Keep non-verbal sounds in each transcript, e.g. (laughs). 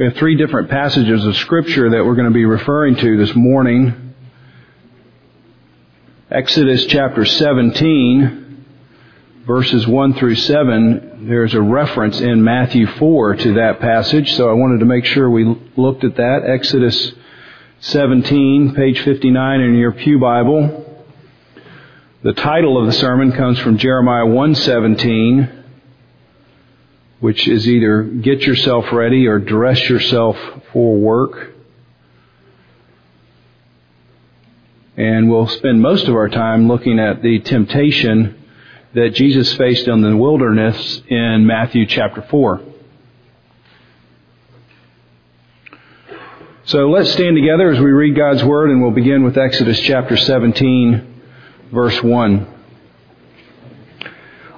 We have three different passages of Scripture that we're going to be referring to this morning. Exodus chapter 17, verses 1 through 7. There's a reference in Matthew 4 to that passage, so I wanted to make sure we looked at that. Exodus 17, page 59 in your Pew Bible. The title of the sermon comes from Jeremiah 117 which is either get yourself ready or dress yourself for work. And we'll spend most of our time looking at the temptation that Jesus faced in the wilderness in Matthew chapter 4. So let's stand together as we read God's Word and we'll begin with Exodus chapter 17 verse 1.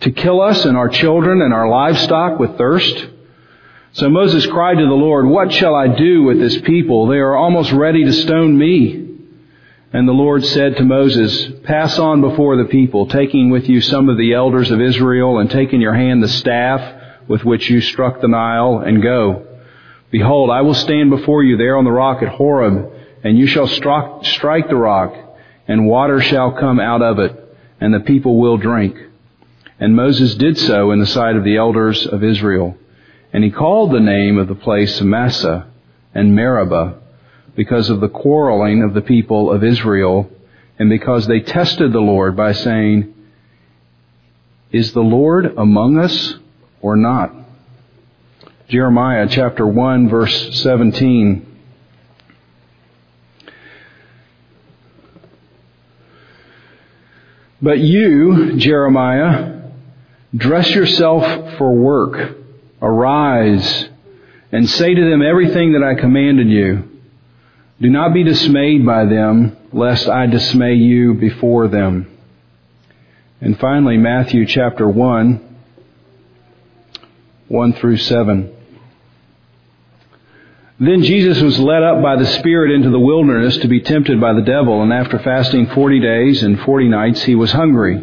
To kill us and our children and our livestock with thirst? So Moses cried to the Lord, What shall I do with this people? They are almost ready to stone me. And the Lord said to Moses, Pass on before the people, taking with you some of the elders of Israel, and take in your hand the staff with which you struck the Nile, and go. Behold, I will stand before you there on the rock at Horeb, and you shall strike the rock, and water shall come out of it, and the people will drink. And Moses did so in the sight of the elders of Israel. And he called the name of the place Massah and Meribah because of the quarreling of the people of Israel and because they tested the Lord by saying, Is the Lord among us or not? Jeremiah chapter 1 verse 17. But you, Jeremiah, Dress yourself for work. Arise and say to them everything that I commanded you. Do not be dismayed by them, lest I dismay you before them. And finally, Matthew chapter 1, 1 through 7. Then Jesus was led up by the Spirit into the wilderness to be tempted by the devil, and after fasting forty days and forty nights, he was hungry.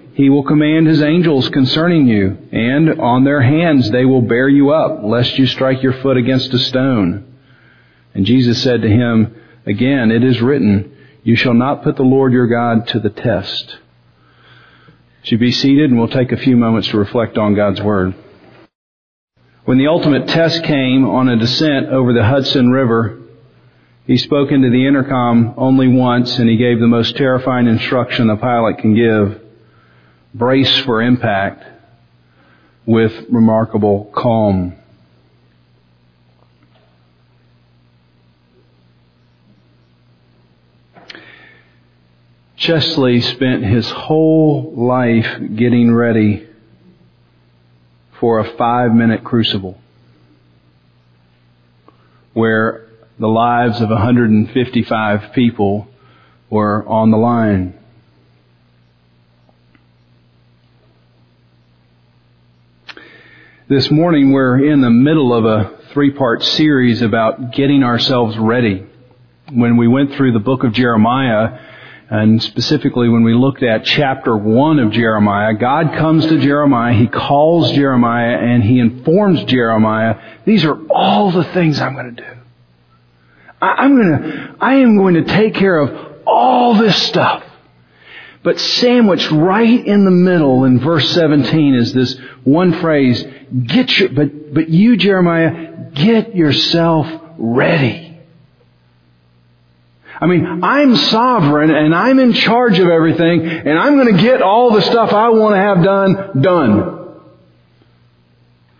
he will command His angels concerning you, and on their hands they will bear you up, lest you strike your foot against a stone. And Jesus said to him, Again, it is written, You shall not put the Lord your God to the test. Should be seated and we'll take a few moments to reflect on God's Word. When the ultimate test came on a descent over the Hudson River, he spoke into the intercom only once and he gave the most terrifying instruction a pilot can give brace for impact with remarkable calm. Chesley spent his whole life getting ready for a five minute crucible where the lives of 155 people were on the line. This morning we're in the middle of a three-part series about getting ourselves ready. When we went through the book of Jeremiah, and specifically when we looked at chapter one of Jeremiah, God comes to Jeremiah, He calls Jeremiah, and He informs Jeremiah, these are all the things I'm going to do. I'm going to, I am going to take care of all this stuff. But sandwiched right in the middle in verse 17 is this one phrase, get your, but, but you, Jeremiah, get yourself ready. I mean, I'm sovereign and I'm in charge of everything and I'm going to get all the stuff I want to have done, done.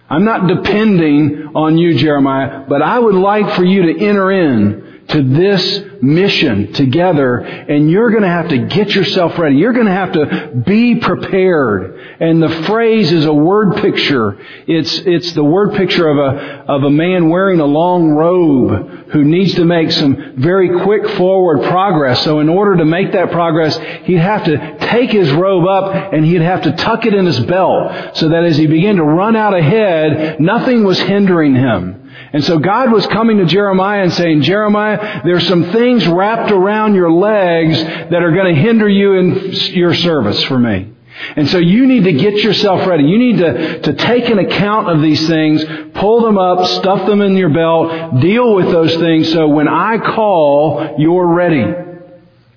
I'm not depending on you, Jeremiah, but I would like for you to enter in to this mission together and you're going to have to get yourself ready. You're going to have to be prepared. And the phrase is a word picture. It's, it's the word picture of a, of a man wearing a long robe who needs to make some very quick forward progress. So in order to make that progress, he'd have to take his robe up and he'd have to tuck it in his belt so that as he began to run out ahead, nothing was hindering him. And so God was coming to Jeremiah and saying, Jeremiah, there's some things wrapped around your legs that are going to hinder you in your service for me. And so you need to get yourself ready. You need to, to take an account of these things, pull them up, stuff them in your belt, deal with those things so when I call, you're ready.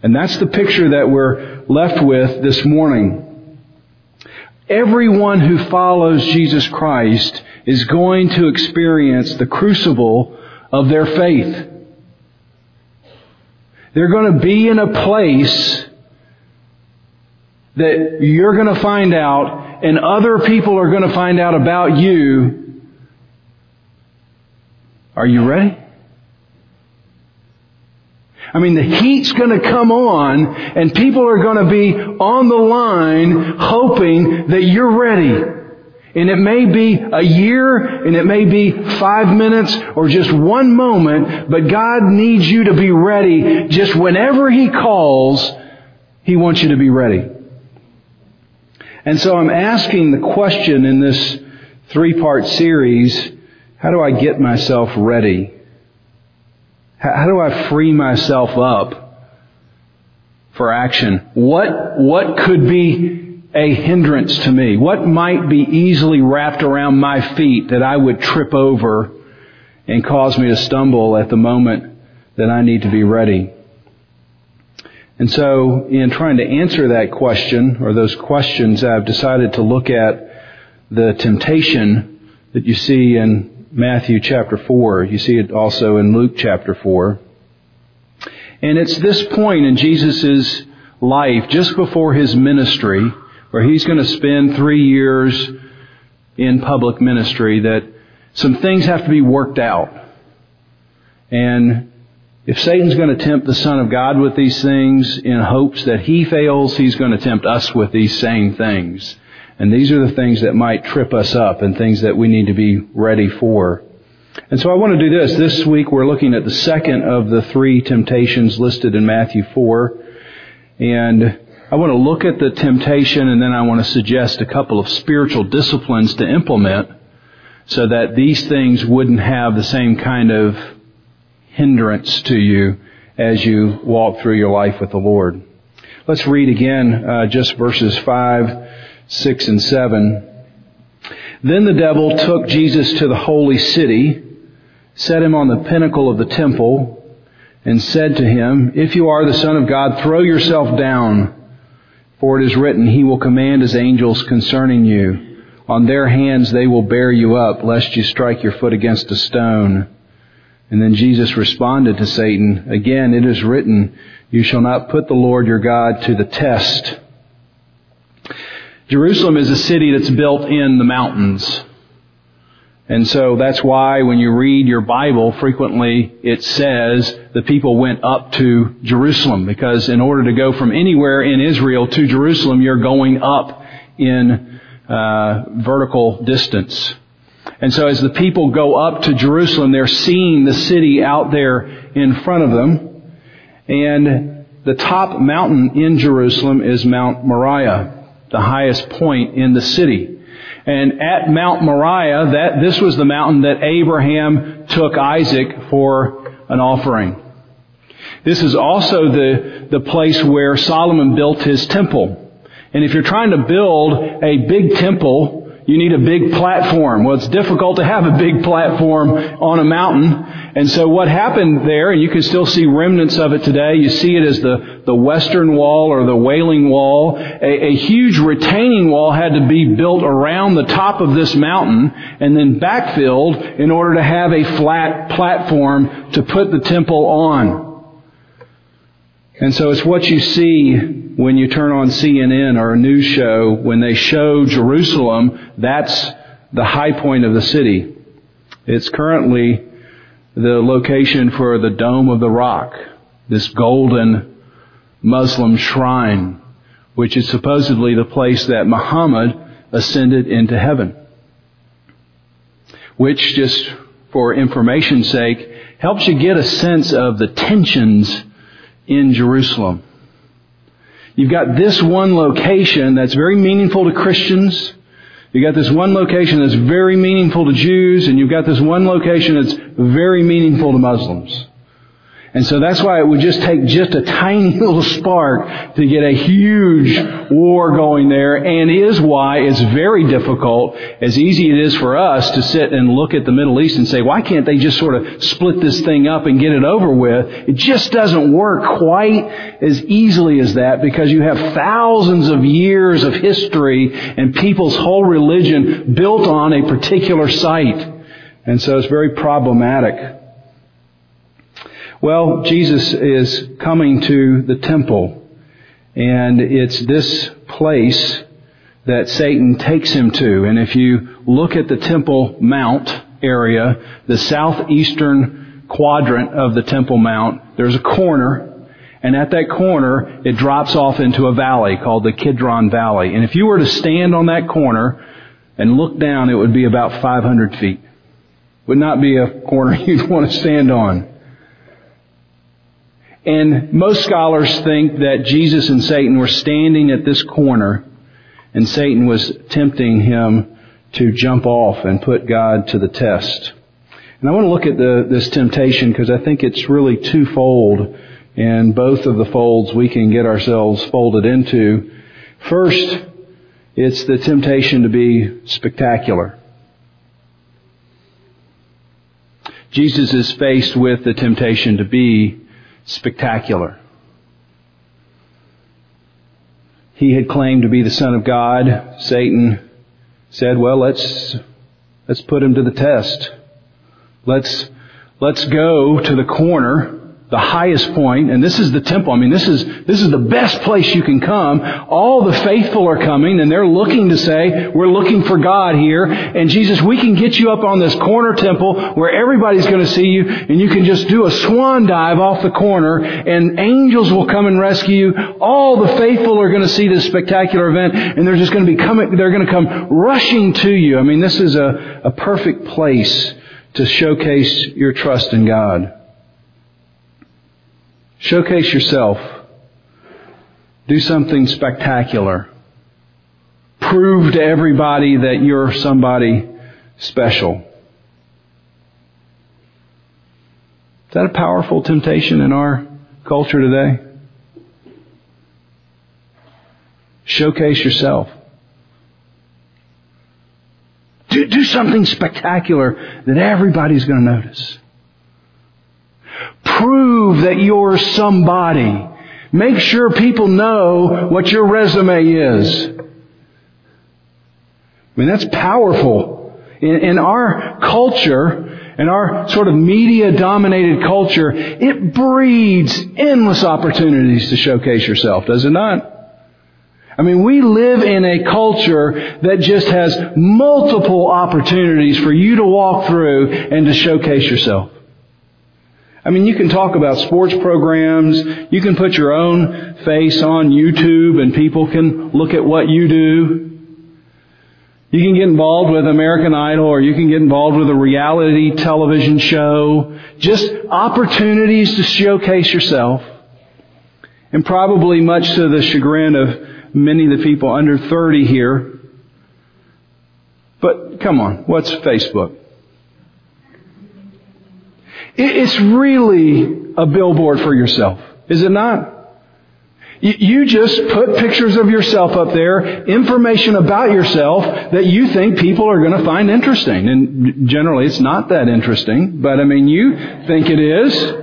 And that's the picture that we're left with this morning. Everyone who follows Jesus Christ is going to experience the crucible of their faith. They're going to be in a place that you're going to find out and other people are going to find out about you. Are you ready? I mean, the heat's to come on and people are to be on the line hoping that you're ready. And it may be a year, and it may be five minutes, or just one moment, but God needs you to be ready. Just whenever He calls, He wants you to be ready. And so I'm asking the question in this three-part series, how do I get myself ready? How do I free myself up for action? What, what could be a hindrance to me? What might be easily wrapped around my feet that I would trip over and cause me to stumble at the moment that I need to be ready? And so, in trying to answer that question, or those questions, I've decided to look at the temptation that you see in Matthew chapter 4. You see it also in Luke chapter 4. And it's this point in Jesus' life, just before his ministry, where he's going to spend three years in public ministry that some things have to be worked out. And if Satan's going to tempt the Son of God with these things in hopes that he fails, he's going to tempt us with these same things. And these are the things that might trip us up and things that we need to be ready for. And so I want to do this. This week we're looking at the second of the three temptations listed in Matthew 4. And I want to look at the temptation and then I want to suggest a couple of spiritual disciplines to implement so that these things wouldn't have the same kind of hindrance to you as you walk through your life with the Lord. Let's read again uh, just verses 5, 6, and 7. Then the devil took Jesus to the holy city, set him on the pinnacle of the temple, and said to him, If you are the Son of God, throw yourself down. For it is written, He will command His angels concerning you. On their hands they will bear you up, lest you strike your foot against a stone. And then Jesus responded to Satan, Again, it is written, You shall not put the Lord your God to the test. Jerusalem is a city that's built in the mountains. And so that's why when you read your Bible, frequently it says the people went up to Jerusalem because in order to go from anywhere in Israel to Jerusalem, you're going up in uh, vertical distance. And so as the people go up to Jerusalem, they're seeing the city out there in front of them. And the top mountain in Jerusalem is Mount Moriah, the highest point in the city. And at Mount Moriah, that, this was the mountain that Abraham took Isaac for an offering. This is also the, the place where Solomon built his temple. And if you're trying to build a big temple, you need a big platform. Well, it's difficult to have a big platform on a mountain. And so what happened there, and you can still see remnants of it today, you see it as the, the western wall or the wailing wall. A, a huge retaining wall had to be built around the top of this mountain and then backfilled in order to have a flat platform to put the temple on. And so it's what you see when you turn on CNN or a news show when they show Jerusalem. That's the high point of the city. It's currently the location for the Dome of the Rock, this golden Muslim shrine, which is supposedly the place that Muhammad ascended into heaven. Which, just for information's sake, helps you get a sense of the tensions in Jerusalem. You've got this one location that's very meaningful to Christians. You've got this one location that's very meaningful to Jews, and you've got this one location that's very meaningful to Muslims. And so that's why it would just take just a tiny (laughs) little spark to get a huge war going there and is why it's very difficult, as easy it is for us to sit and look at the Middle East and say, why can't they just sort of split this thing up and get it over with? It just doesn't work quite as easily as that because you have thousands of years of history and people's whole religion built on a particular site. And so it's very problematic. Well, Jesus is coming to the temple, and it's this place that Satan takes him to. And if you look at the Temple Mount area, the southeastern quadrant of the Temple Mount, there's a corner, and at that corner, it drops off into a valley called the Kidron Valley. And if you were to stand on that corner and look down, it would be about 500 feet. Would not be a corner (laughs) you'd want to stand on. And most scholars think that Jesus and Satan were standing at this corner and Satan was tempting him to jump off and put God to the test. And I want to look at the, this temptation because I think it's really twofold and both of the folds we can get ourselves folded into. First, it's the temptation to be spectacular. Jesus is faced with the temptation to be spectacular. He had claimed to be the Son of God. Satan said, well, let's, let's put him to the test. Let's, let's go to the corner the highest point, and this is the temple. I mean, this is, this is the best place you can come. All the faithful are coming, and they're looking to say, we're looking for God here. And Jesus, we can get you up on this corner temple where everybody's going to see you, and you can just do a swan dive off the corner, and angels will come and rescue you. All the faithful are going to see this spectacular event, and they're just going to be coming, they're going to come rushing to you. I mean, this is a, a perfect place to showcase your trust in God. Showcase yourself. Do something spectacular. Prove to everybody that you're somebody special. Is that a powerful temptation in our culture today? Showcase yourself. Do, do something spectacular that everybody's going to notice. Prove that you're somebody. Make sure people know what your resume is. I mean, that's powerful. In, in our culture, in our sort of media dominated culture, it breeds endless opportunities to showcase yourself, does it not? I mean, we live in a culture that just has multiple opportunities for you to walk through and to showcase yourself. I mean, you can talk about sports programs. You can put your own face on YouTube and people can look at what you do. You can get involved with American Idol or you can get involved with a reality television show. Just opportunities to showcase yourself. And probably much to the chagrin of many of the people under 30 here. But come on, what's Facebook? It's really a billboard for yourself, is it not? You just put pictures of yourself up there, information about yourself that you think people are going to find interesting. And generally it's not that interesting, but I mean, you think it is.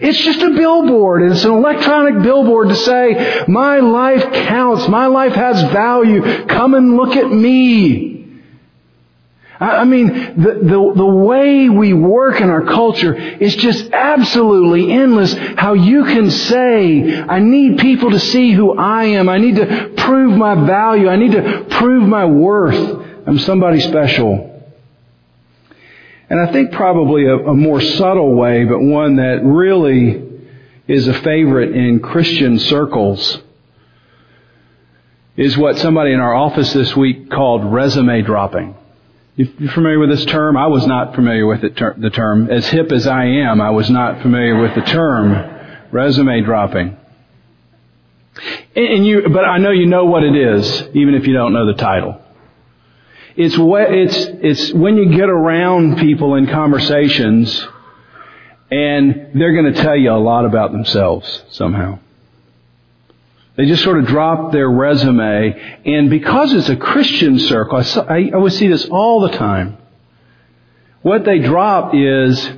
It's just a billboard. It's an electronic billboard to say, my life counts. My life has value. Come and look at me. I mean, the, the, the way we work in our culture is just absolutely endless. How you can say, I need people to see who I am. I need to prove my value. I need to prove my worth. I'm somebody special. And I think probably a, a more subtle way, but one that really is a favorite in Christian circles is what somebody in our office this week called resume dropping. You familiar with this term? I was not familiar with ter- the term. As hip as I am, I was not familiar with the term resume dropping. And you, but I know you know what it is, even if you don't know the title. It's what, it's, it's when you get around people in conversations and they're going to tell you a lot about themselves somehow. They just sort of drop their resume, and because it's a Christian circle, I, saw, I, I would see this all the time. What they drop is,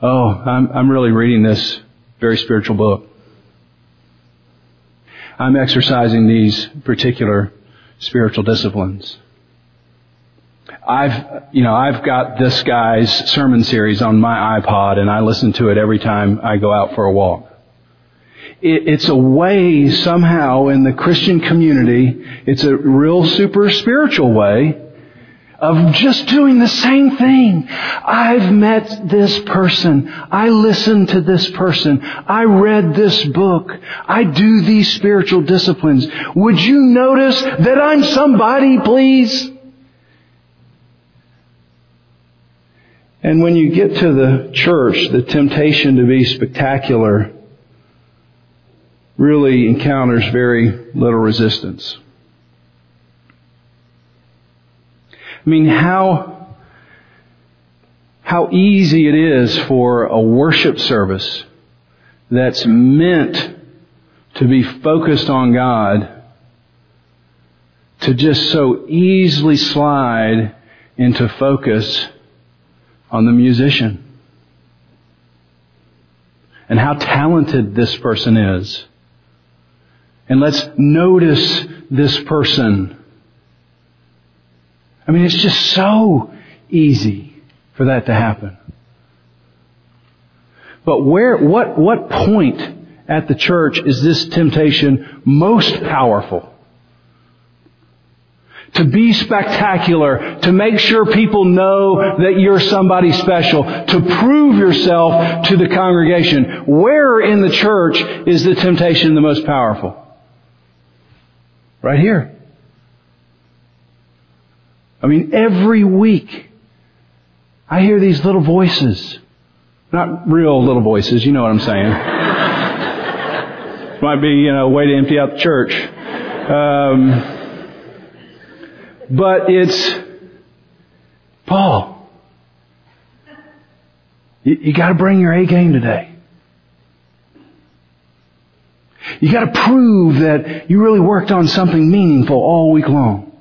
oh, I'm, I'm really reading this very spiritual book. I'm exercising these particular spiritual disciplines. I've, you know, I've got this guy's sermon series on my iPod and I listen to it every time I go out for a walk it's a way somehow in the Christian community, it's a real super spiritual way of just doing the same thing. I've met this person. I listened to this person. I read this book. I do these spiritual disciplines. Would you notice that I'm somebody, please? And when you get to the church, the temptation to be spectacular really encounters very little resistance. I mean, how, how easy it is for a worship service that's meant to be focused on God to just so easily slide into focus on the musician. And how talented this person is and let's notice this person. I mean, it's just so easy for that to happen. But where, what, what point at the church is this temptation most powerful? To be spectacular, to make sure people know that you're somebody special, to prove yourself to the congregation. Where in the church is the temptation the most powerful? Right here. I mean, every week, I hear these little voices. Not real little voices, you know what I'm saying. (laughs) Might be, you know, a way to empty out the church. Um, but it's, Paul, you, you gotta bring your A game today. You gotta prove that you really worked on something meaningful all week long.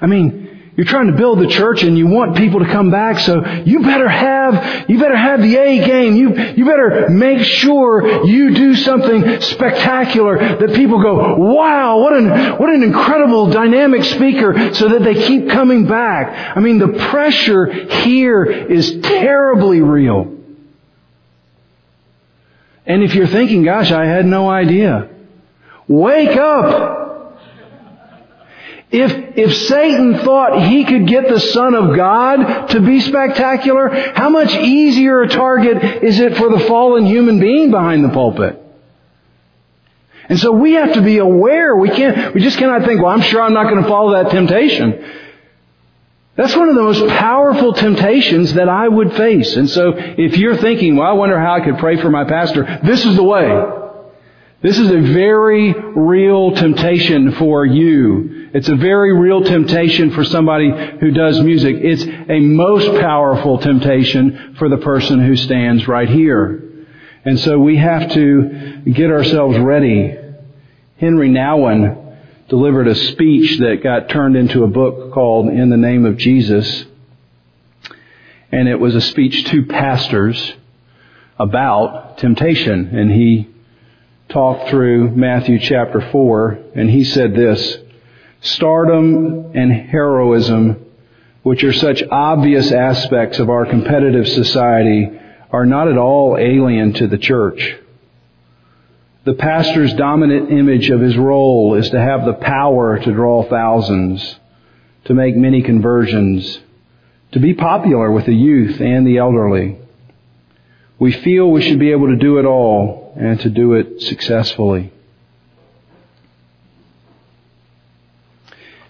I mean, you're trying to build the church and you want people to come back, so you better have, you better have the A game. You, you better make sure you do something spectacular that people go, wow, what an, what an incredible dynamic speaker so that they keep coming back. I mean, the pressure here is terribly real. And if you're thinking, gosh, I had no idea. Wake up! If, if Satan thought he could get the Son of God to be spectacular, how much easier a target is it for the fallen human being behind the pulpit? And so we have to be aware. We can't, we just cannot think, well, I'm sure I'm not going to follow that temptation. That's one of the most powerful temptations that I would face. And so if you're thinking, well, I wonder how I could pray for my pastor, this is the way. This is a very real temptation for you. It's a very real temptation for somebody who does music. It's a most powerful temptation for the person who stands right here. And so we have to get ourselves ready. Henri Nouwen delivered a speech that got turned into a book called In the Name of Jesus. And it was a speech to pastors about temptation. And he talked through Matthew chapter 4 and he said this, stardom and heroism which are such obvious aspects of our competitive society, are not at all alien to the church. The pastor's dominant image of his role is to have the power to draw thousands, to make many conversions, to be popular with the youth and the elderly. We feel we should be able to do it all and to do it successfully.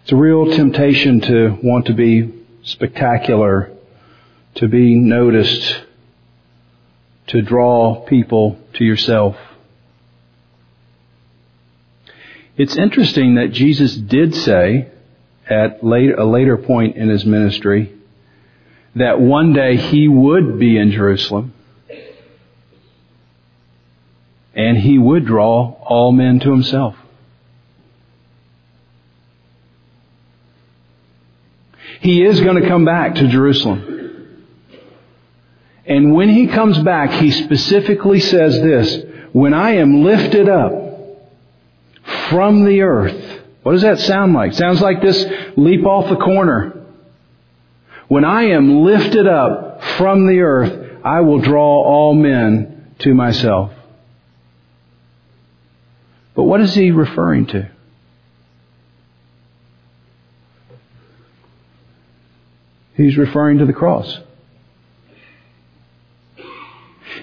It's a real temptation to want to be spectacular, to be noticed, to draw people to yourself. It's interesting that Jesus did say at later, a later point in his ministry that one day he would be in Jerusalem and he would draw all men to himself. He is going to come back to Jerusalem. And when he comes back, he specifically says this, when I am lifted up from the earth, what does that sound like? Sounds like this leap off the corner. When I am lifted up from the earth, I will draw all men to myself. But what is he referring to? He's referring to the cross.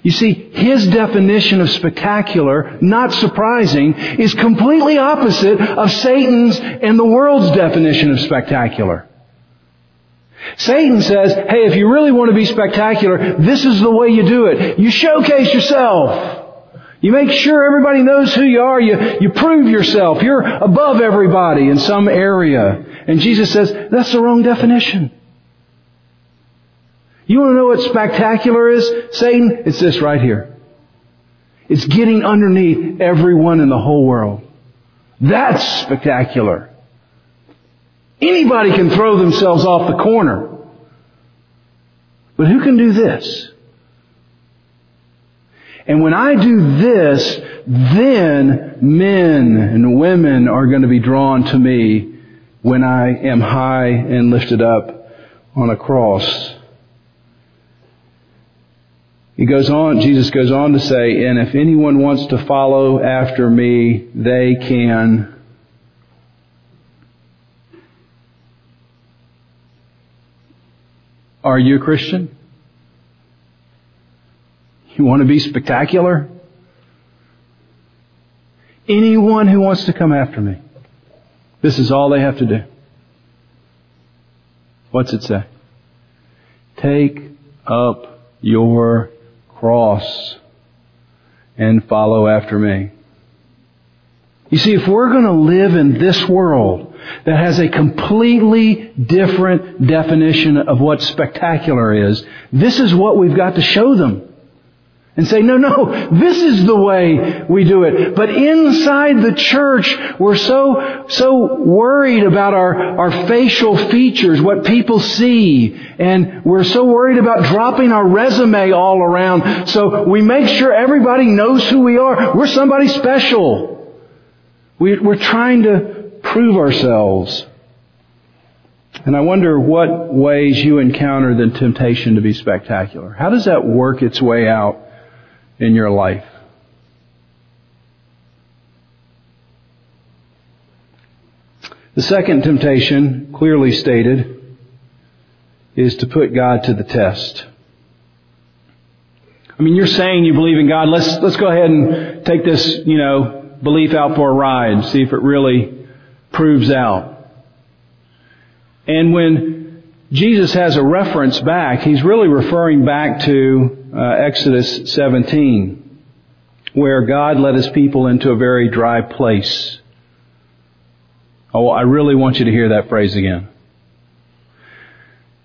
You see, his definition of spectacular, not surprising, is completely opposite of Satan's and the world's definition of spectacular. Satan says, hey, if you really want to be spectacular, this is the way you do it. You showcase yourself. You make sure everybody knows who you are. You, you prove yourself. You're above everybody in some area. And Jesus says, that's the wrong definition. You want to know what spectacular is, Satan? It's this right here. It's getting underneath everyone in the whole world. That's spectacular. Anybody can throw themselves off the corner. But who can do this? And when I do this, then men and women are going to be drawn to me when I am high and lifted up on a cross. He goes on, Jesus goes on to say, and if anyone wants to follow after me, they can Are you a Christian? You want to be spectacular? Anyone who wants to come after me. This is all they have to do. What's it say? Take up your cross and follow after me. You see, if we're going to live in this world that has a completely different definition of what spectacular is, this is what we've got to show them and say, no, no, this is the way we do it. But inside the church, we're so, so worried about our, our facial features, what people see, and we're so worried about dropping our resume all around, so we make sure everybody knows who we are. We're somebody special. We, we're trying to prove ourselves. And I wonder what ways you encounter the temptation to be spectacular. How does that work its way out in your life. The second temptation, clearly stated, is to put God to the test. I mean, you're saying you believe in God. Let's, let's go ahead and take this, you know, belief out for a ride, and see if it really proves out. And when Jesus has a reference back, he's really referring back to uh, Exodus 17, where God led his people into a very dry place. Oh, I really want you to hear that phrase again.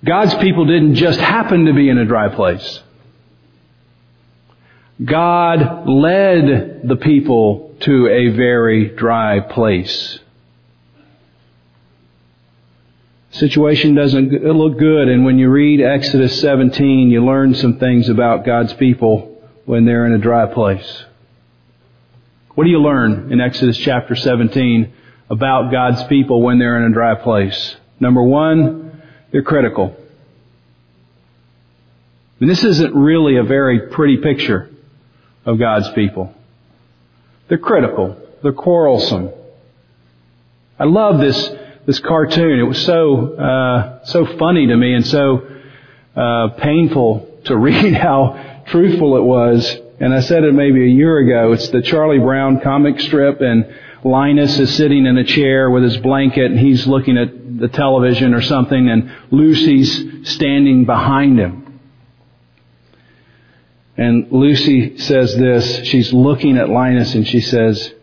God's people didn't just happen to be in a dry place. God led the people to a very dry place. Situation doesn't look good. And when you read Exodus 17, you learn some things about God's people when they're in a dry place. What do you learn in Exodus chapter 17 about God's people when they're in a dry place? Number one, They're critical. And this isn't really a very pretty picture of God's people. They're critical. They're quarrelsome. I love this this cartoon. It was so uh, so funny to me and so uh, painful to (laughs) read how truthful it was. And I said it maybe a year ago. It's the Charlie Brown comic strip, and Linus is sitting in a chair with his blanket, and he's looking at the television or something, and Lucy's standing behind him. And Lucy says this. She's looking at Linus, and she says,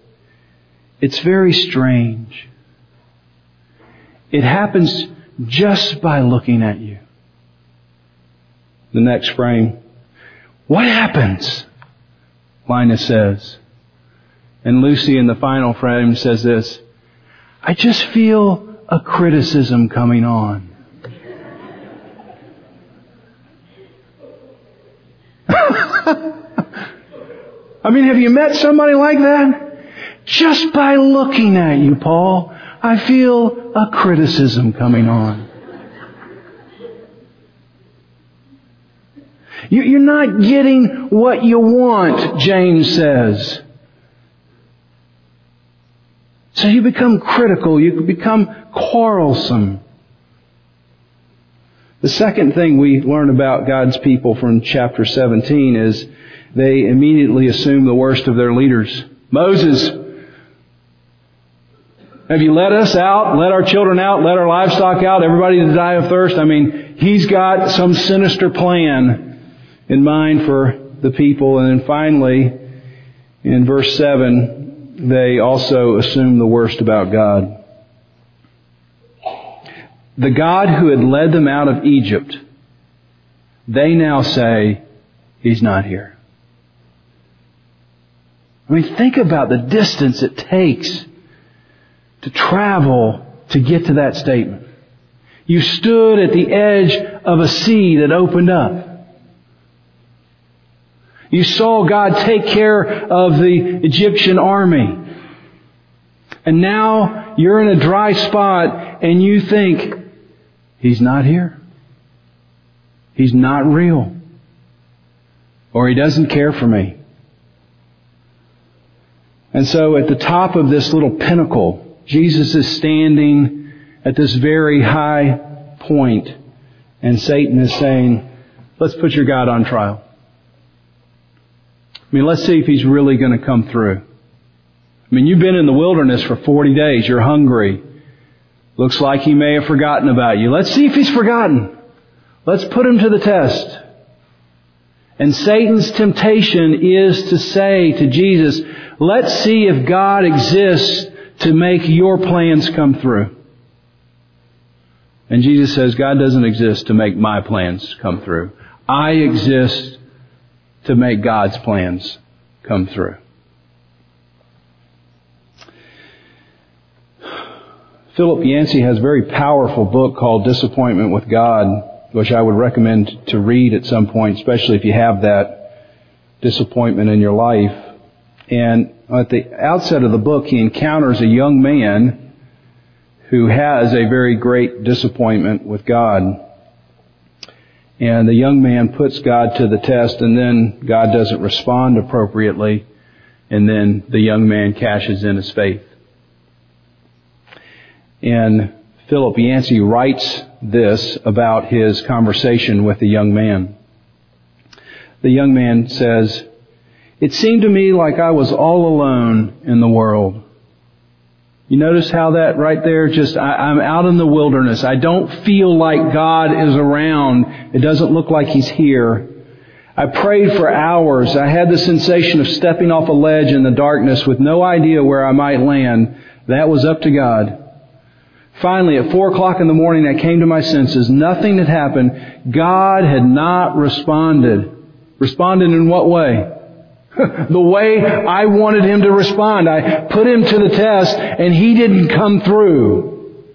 "It's very strange." It happens just by looking at you. The next frame. What happens? Linus says. And Lucy in the final frame says this. I just feel a criticism coming on. (laughs) I mean, have you met somebody like that? Just by looking at you, Paul, I feel a criticism coming on. You're not getting what you want, James says. So you become critical, you become quarrelsome. The second thing we learn about God's people from chapter 17 is they immediately assume the worst of their leaders. Moses have you let us out, let our children out, let our livestock out, everybody to die of thirst? I mean, he's got some sinister plan in mind for the people. And then finally, in verse 7, they also assume the worst about God. The God who had led them out of Egypt, they now say, He's not here. I mean, think about the distance it takes to travel to get to that statement. You stood at the edge of a sea that opened up. You saw God take care of the Egyptian army. And now you're in a dry spot and you think, He's not here. He's not real. Or He doesn't care for me. And so at the top of this little pinnacle, Jesus is standing at this very high point and Satan is saying, let's put your God on trial. I mean, let's see if he's really going to come through. I mean, you've been in the wilderness for 40 days. You're hungry. Looks like he may have forgotten about you. Let's see if he's forgotten. Let's put him to the test. And Satan's temptation is to say to Jesus, let's see if God exists to make your plans come through. And Jesus says, God doesn't exist to make my plans come through. I exist to make God's plans come through. Philip Yancey has a very powerful book called Disappointment with God, which I would recommend to read at some point, especially if you have that disappointment in your life. And at the outset of the book, he encounters a young man who has a very great disappointment with God. And the young man puts God to the test and then God doesn't respond appropriately and then the young man cashes in his faith. And Philip Yancey writes this about his conversation with the young man. The young man says, it seemed to me like I was all alone in the world. You notice how that right there just, I, am out in the wilderness. I don't feel like God is around. It doesn't look like He's here. I prayed for hours. I had the sensation of stepping off a ledge in the darkness with no idea where I might land. That was up to God. Finally, at four o'clock in the morning, I came to my senses. Nothing had happened. God had not responded. Responded in what way? The way I wanted him to respond. I put him to the test and he didn't come through.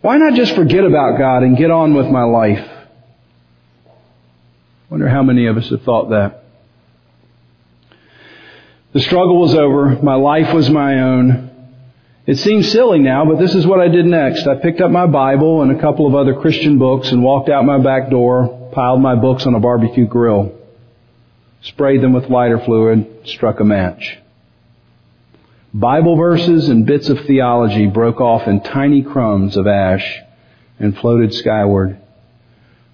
Why not just forget about God and get on with my life? Wonder how many of us have thought that. The struggle was over. My life was my own. It seems silly now, but this is what I did next. I picked up my Bible and a couple of other Christian books and walked out my back door, piled my books on a barbecue grill, sprayed them with lighter fluid, struck a match. Bible verses and bits of theology broke off in tiny crumbs of ash and floated skyward.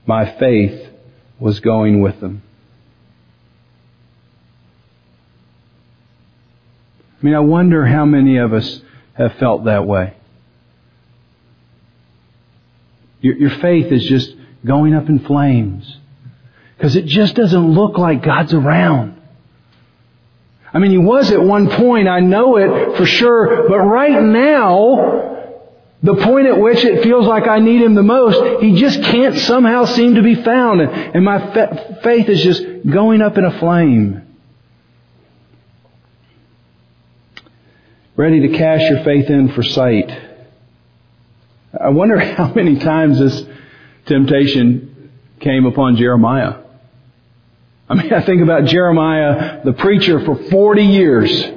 My faith was going with them. I mean, I wonder how many of us have felt that way. Your, your faith is just going up in flames. Because it just doesn't look like God's around. I mean, He was at one point, I know it for sure, but right now, the point at which it feels like I need Him the most, He just can't somehow seem to be found. And my faith is just going up in a flame. ready to cash your faith in for sight. I wonder (laughs) how many times this temptation came upon Jeremiah. I mean, I think about Jeremiah, the preacher for 40 years.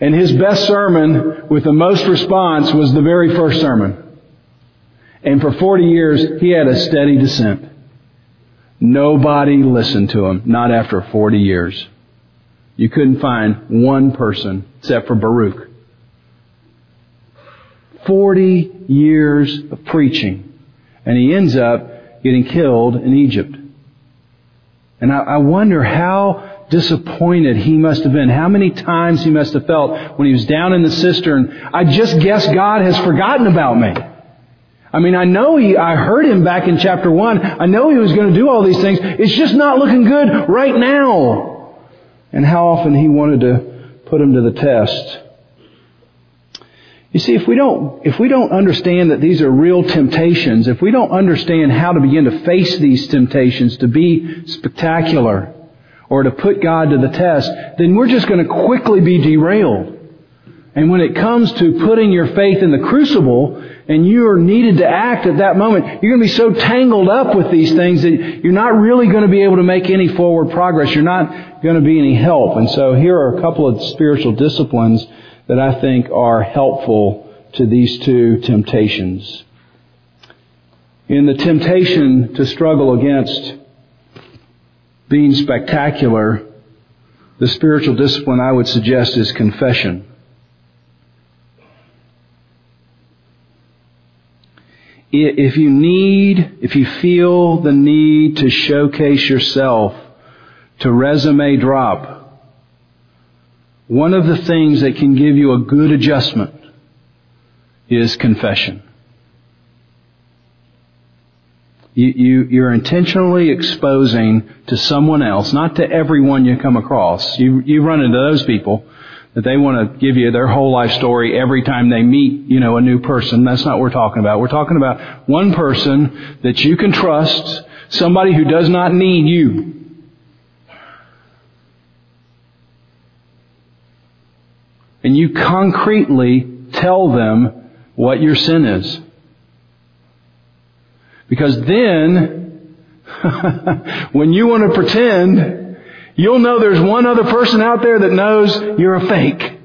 And his best sermon with the most response was the very first sermon. And for 40 years, he had a steady descent. Nobody listened to him, not after 40 years. You couldn't find one person except for Baruch. Forty years of preaching. And he ends up getting killed in Egypt. And I, I wonder how disappointed he must have been. How many times he must have felt when he was down in the cistern. I just guess God has forgotten about me. I mean, I know he, I heard him back in chapter one. I know he was going to do all these things. It's just not looking good right now and how often he wanted to put him to the test. You see, if we don't, if we don't understand that these are real temptations, if we don't understand how to begin to face these temptations to be spectacular or to put God to the test, then we're just going to quickly be derailed. And when it comes to putting your faith in the crucible, and you are needed to act at that moment, you're going to be so tangled up with these things that you're not really going to be able to make any forward progress. You're not going to be any help. And so here are a couple of spiritual disciplines that I think are helpful to these two temptations. In the temptation to struggle against being spectacular, the spiritual discipline I would suggest is confession. if you need, if you feel the need to showcase yourself, to resume drop, one of the things that can give you a good adjustment is confession. You, you, are intentionally exposing to someone else, not to everyone you come across. You, you run into those people that they want to give you their whole life story every time they meet, you know, a new person. That's not what we're talking about. We're talking about one person that you can trust, somebody who does not need you. And you concretely tell them what your sin is. Because then, (laughs) when you want to pretend You'll know there's one other person out there that knows you're a fake.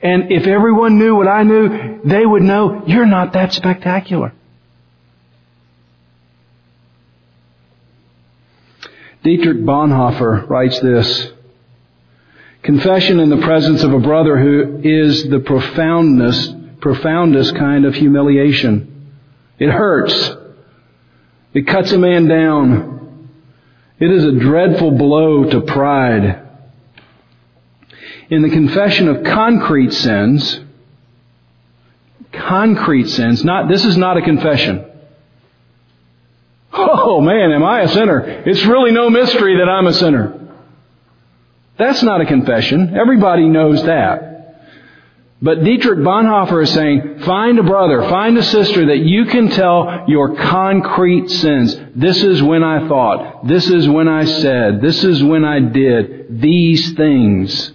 And if everyone knew what I knew, they would know you're not that spectacular. Dietrich Bonhoeffer writes this. Confession in the presence of a brother who is the profoundness, profoundest kind of humiliation. It hurts. It cuts a man down. It is a dreadful blow to pride. In the confession of concrete sins, concrete sins, not, this is not a confession. Oh man, am I a sinner? It's really no mystery that I'm a sinner. That's not a confession. Everybody knows that. But Dietrich Bonhoeffer is saying, find a brother, find a sister that you can tell your concrete sins. This is when I thought. This is when I said. This is when I did these things.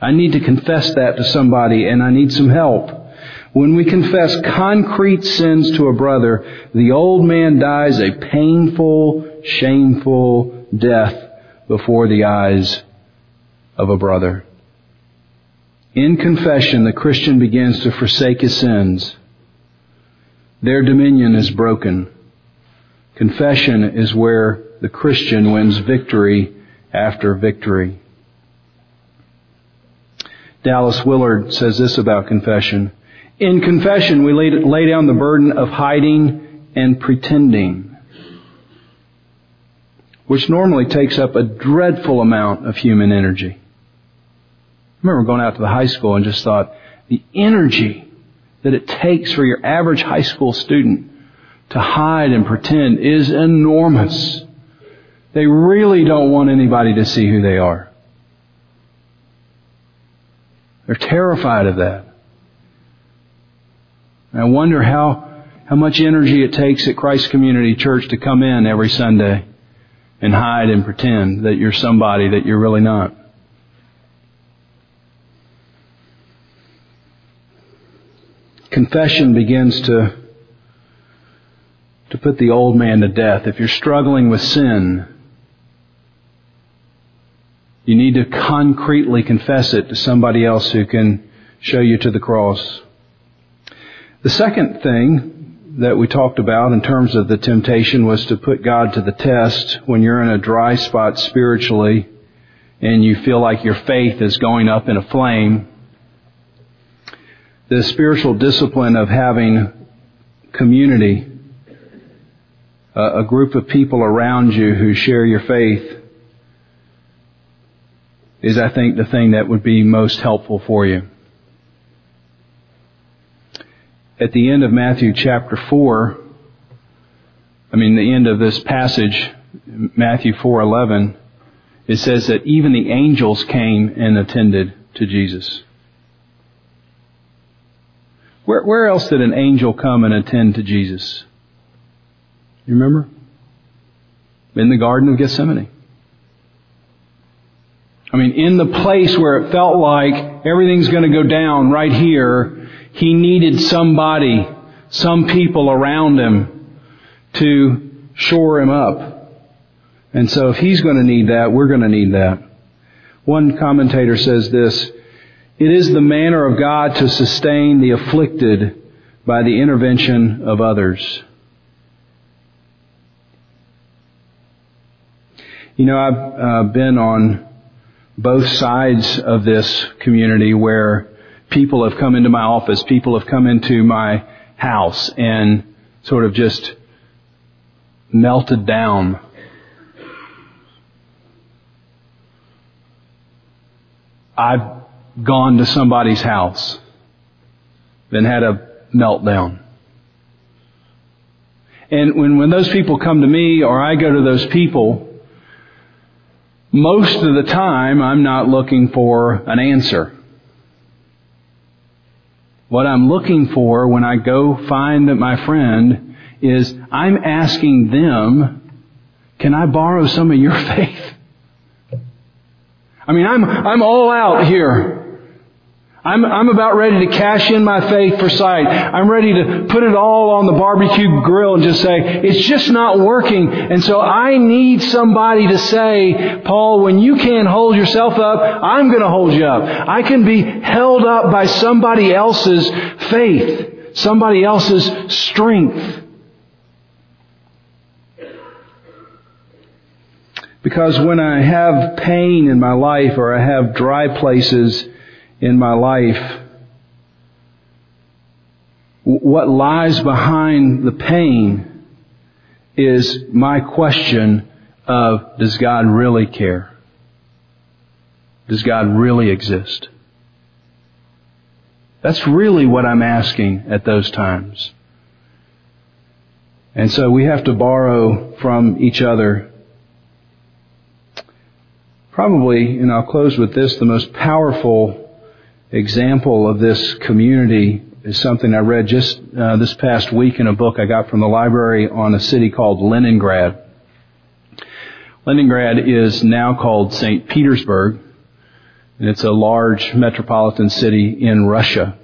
I need to confess that to somebody and I need some help. When we confess concrete sins to a brother, the old man dies a painful, shameful death before the eyes of a brother. In confession, the Christian begins to forsake his sins. Their dominion is broken. Confession is where the Christian wins victory after victory. Dallas Willard says this about confession. In confession, we lay, down the burden of hiding and pretending, which normally takes up a dreadful amount of human energy. Remember going out to the high school and just thought, the energy that it takes for your average high school student to hide and pretend is enormous. They really don't want anybody to see who they are. They're terrified of that. I wonder how, how much energy it takes at Christ Community Church to come in every Sunday and hide and pretend that you're somebody that you're really not. Confession begins to to put the old man to death. If you're struggling with sin, you need to concretely confess it to somebody else who can show you to the cross. The second thing that we talked about in terms of the temptation was to put God to the test when you're in a dry spot spiritually and you feel like your faith is going up in a flame. The spiritual discipline of having community a group of people around you who share your faith is, I think, the thing that would be most helpful for you. At the end of Matthew chapter 4, I mean, the end of this passage, Matthew 4:11, it says that even the angels came and attended to Jesus. Where, where else did an angel come and attend to Jesus? You remember? In the Garden of Gethsemane. I mean, in the place where it felt like everything's going to go down right here, he needed somebody, some people around him to shore him up. And so if he's going to need that, we're going to need that. One commentator says this, it is the manner of God to sustain the afflicted by the intervention of others. You know, I've uh, been on both sides of this community where people have come into my office, people have come into my house and sort of just melted down. I've gone to somebody's house, then had a meltdown. And when, when those people come to me or I go to those people, most of the time, I'm not looking for an answer. What I'm looking for when I go find my friend is I'm asking them, can I borrow some of your (laughs) faith? I mean, I'm, I'm all out here. I'm, I'm about ready to cash in my faith for sight. I'm ready to put it all on the barbecue grill and just say, it's just not working. And so I need somebody to say, Paul, when you can't hold yourself up, I'm going to hold you up. I can be held up by somebody else's faith, somebody else's strength. Because when I have pain in my life or I have dry places, in my life, what lies behind the pain is my question of does God really care? Does God really exist? That's really what I'm asking at those times. And so we have to borrow from each other. Probably, and I'll close with this, the most powerful example of this community is something I read just uh, this past week in a book I got from the library on a city called Leningrad. Leningrad is now called St. Petersburg, and it's a large metropolitan city in Russia.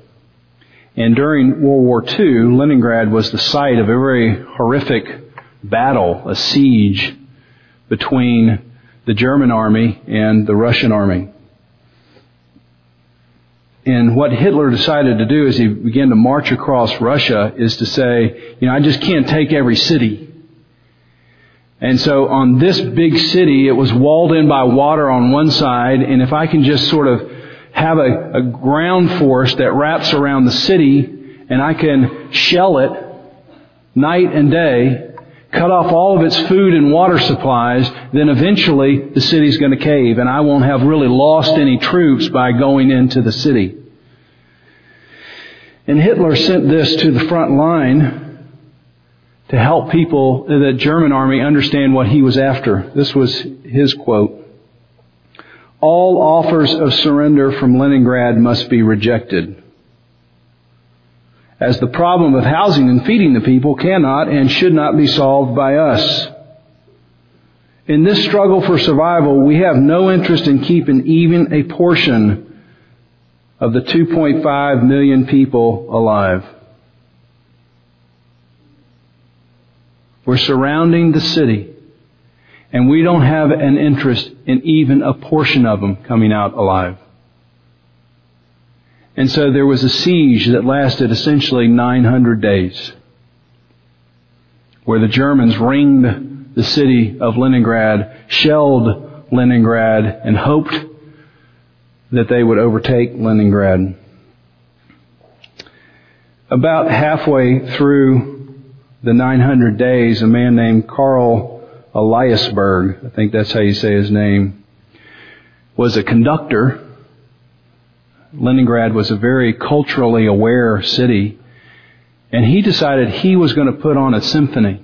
And during World War II, Leningrad was the site of a very horrific battle, a siege between the German army and the Russian army. And what Hitler decided to do as he began to march across Russia is to say, you know, I just can't take every city. And so on this big city, it was walled in by water on one side, and if I can just sort of have a, a ground force that wraps around the city, and I can shell it night and day, cut off all of its food and water supplies, then eventually the city's going to cave and I won't have really lost any troops by going into the city. And Hitler sent this to the front line to help people, uh, the German army, understand what he was after. This was his quote. All offers of surrender from Leningrad must be rejected as the problem of housing and feeding the people cannot and should not be solved by us. In this struggle for survival, we have no interest in keeping even a portion of the 2.5 million people alive. We're surrounding the city, and we don't have an interest in even a portion of them coming out alive. And so there was a siege that lasted essentially 900 days, where the Germans ringed the city of Leningrad, shelled Leningrad, and hoped that they would overtake Leningrad. About halfway through the 900 days, a man named Karl Eliasberg, I think that's how you say his name, was a conductor Leningrad was a very culturally aware city. And he decided he was going to put on a symphony.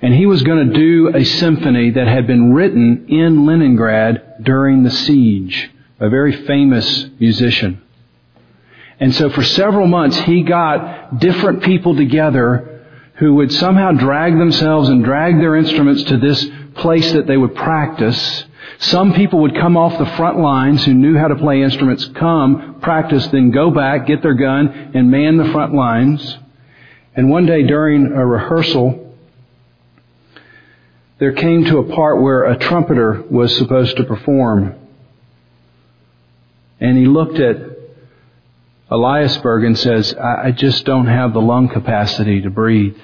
And he was going to do a symphony that had been written in Leningrad during the siege. A very famous musician. And so for several months he got different people together who would somehow drag themselves and drag their instruments to this place that they would practice some people would come off the front lines who knew how to play instruments, come, practice, then go back, get their gun, and man the front lines. And one day during a rehearsal, there came to a part where a trumpeter was supposed to perform. And he looked at Eliasberg and says, I just don't have the lung capacity to breathe.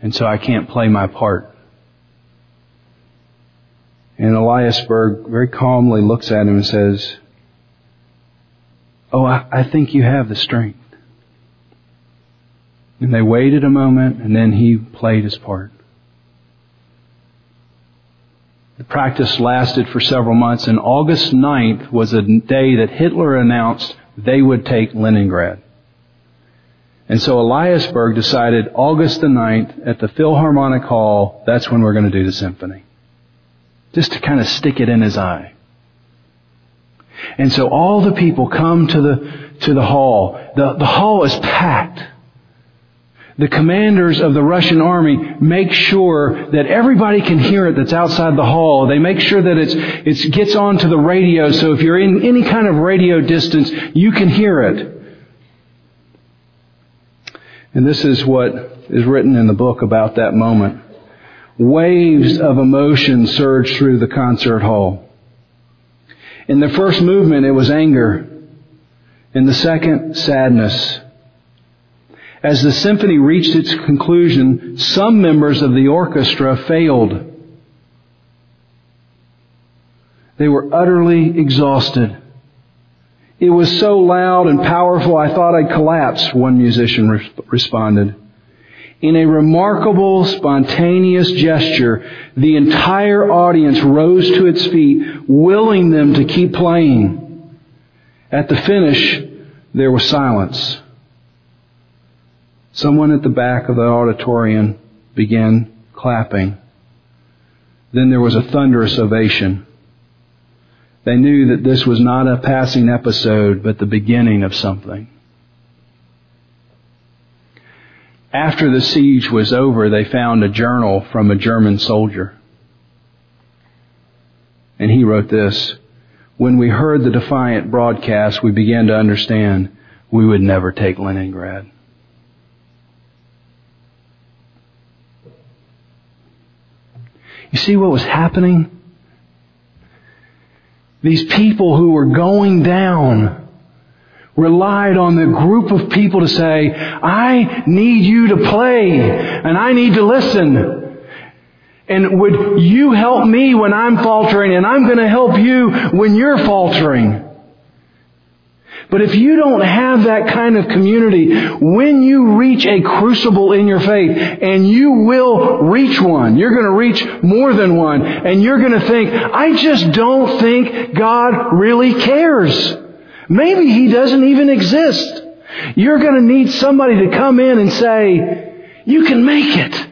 And so I can't play my part. And Eliasberg very calmly looks at him and says, Oh, I, think you have the strength. And they waited a moment and then he played his part. The practice lasted for several months and August 9th was a day that Hitler announced they would take Leningrad. And so Eliasberg decided August the 9th at the Philharmonic Hall, that's when we're going to do the symphony just to kind of stick it in his eye. And so all the people come to the, to the hall. The, the hall is packed. The commanders of the Russian army make sure that everybody can hear it that's outside the hall. They make sure that it's, it gets onto the radio so if you're in any kind of radio distance, you can hear it. And this is what is written in the book about that moment. Waves of emotion surged through the concert hall. In the first movement, it was anger. In the second, sadness. As the symphony reached its conclusion, some members of the orchestra failed. They were utterly exhausted. It was so loud and powerful I thought I'd collapse, one musician re- responded. In a remarkable, spontaneous gesture, the entire audience rose to its feet, willing them to keep playing. At the finish, there was silence. Someone at the back of the auditorium began clapping. Then there was a thunderous ovation. They knew that this was not a passing episode, but the beginning of something. After the siege was over, they found a journal from a German soldier. And he wrote this, When we heard the defiant broadcast, we began to understand we would never take Leningrad. You see what was happening? These people who were going down relied on the group of people to say, I need you to play and I need to listen. And would you help me when I'm faltering and I'm going to help you when you're faltering? But if you don't have that kind of community, when you reach a crucible in your faith, and you will reach one, you're going to reach more than one, and you're going to think, I just don't think God really cares. Maybe He doesn't even exist. You're going to need somebody to come in and say, you can make it.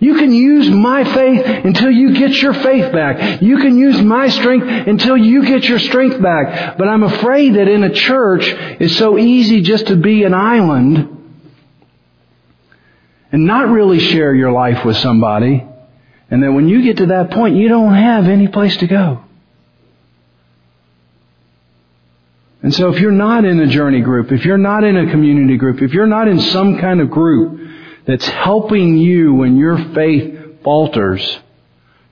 You can use my faith until you get your faith back. You can use my strength until you get your strength back. But I'm afraid that in a church, it's so easy just to be an island and not really share your life with somebody. And then when you get to that point, you don't have any place to go. And so if you're not in a journey group, if you're not in a community group, if you're not in some kind of group that's helping you when your faith falters,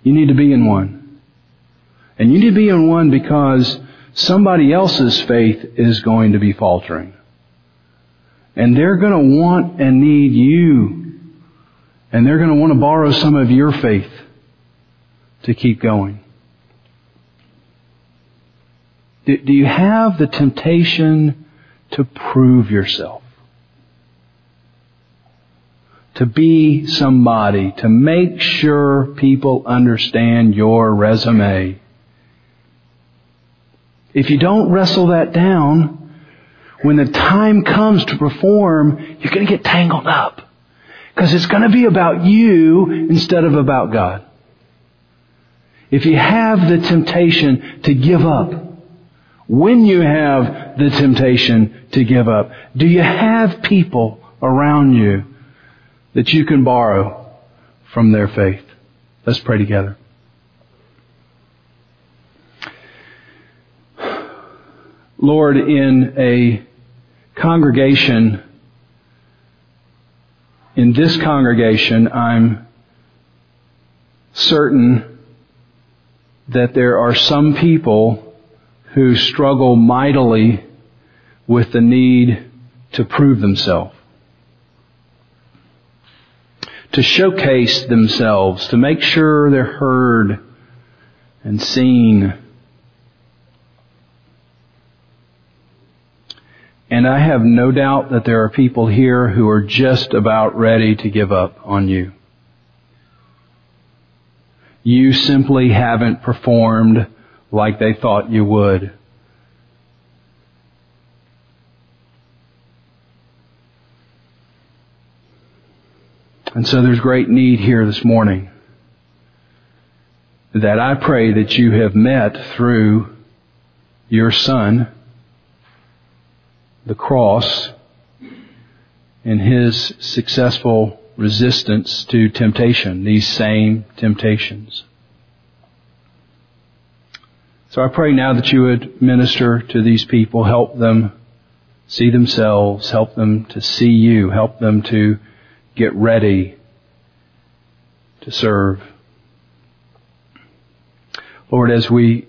you need to be in one. And you need to be in one because somebody else's faith is going to be faltering. And they're going to want and need you. And they're going to want to borrow some of your faith to keep going. Do you have the temptation to prove yourself? to be somebody, to make sure people understand your resume. If you don't wrestle that down, when the time comes to perform, you're going to get tangled up. Because it's going to be about you instead of about God. If you have the temptation to give up, when you have the temptation to give up, do you have people around you that you can borrow from their faith. Let's pray together. Lord, in a congregation, in this congregation, I'm certain that there are some people who struggle mightily with the need to prove themselves to showcase themselves, to make sure they're heard and seen. And I have no doubt that there are people here who are just about ready to give up on you. You simply haven't performed like they thought you would. And so there's great need here this morning that I pray that you have met through your Son, the cross, and His successful resistance to temptation, these same temptations. So I pray now that you would minister to these people, help them see themselves, help them to see you, help them to get ready to serve. Lord, as we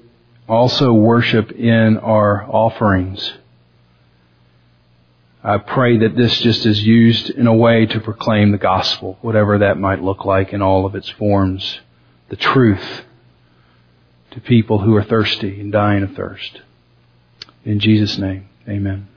also worship in our offerings, I pray that this just is used in a way to proclaim the gospel, whatever that might look like in all of its forms, the truth to people who are thirsty and dying of thirst. In Jesus' name, amen.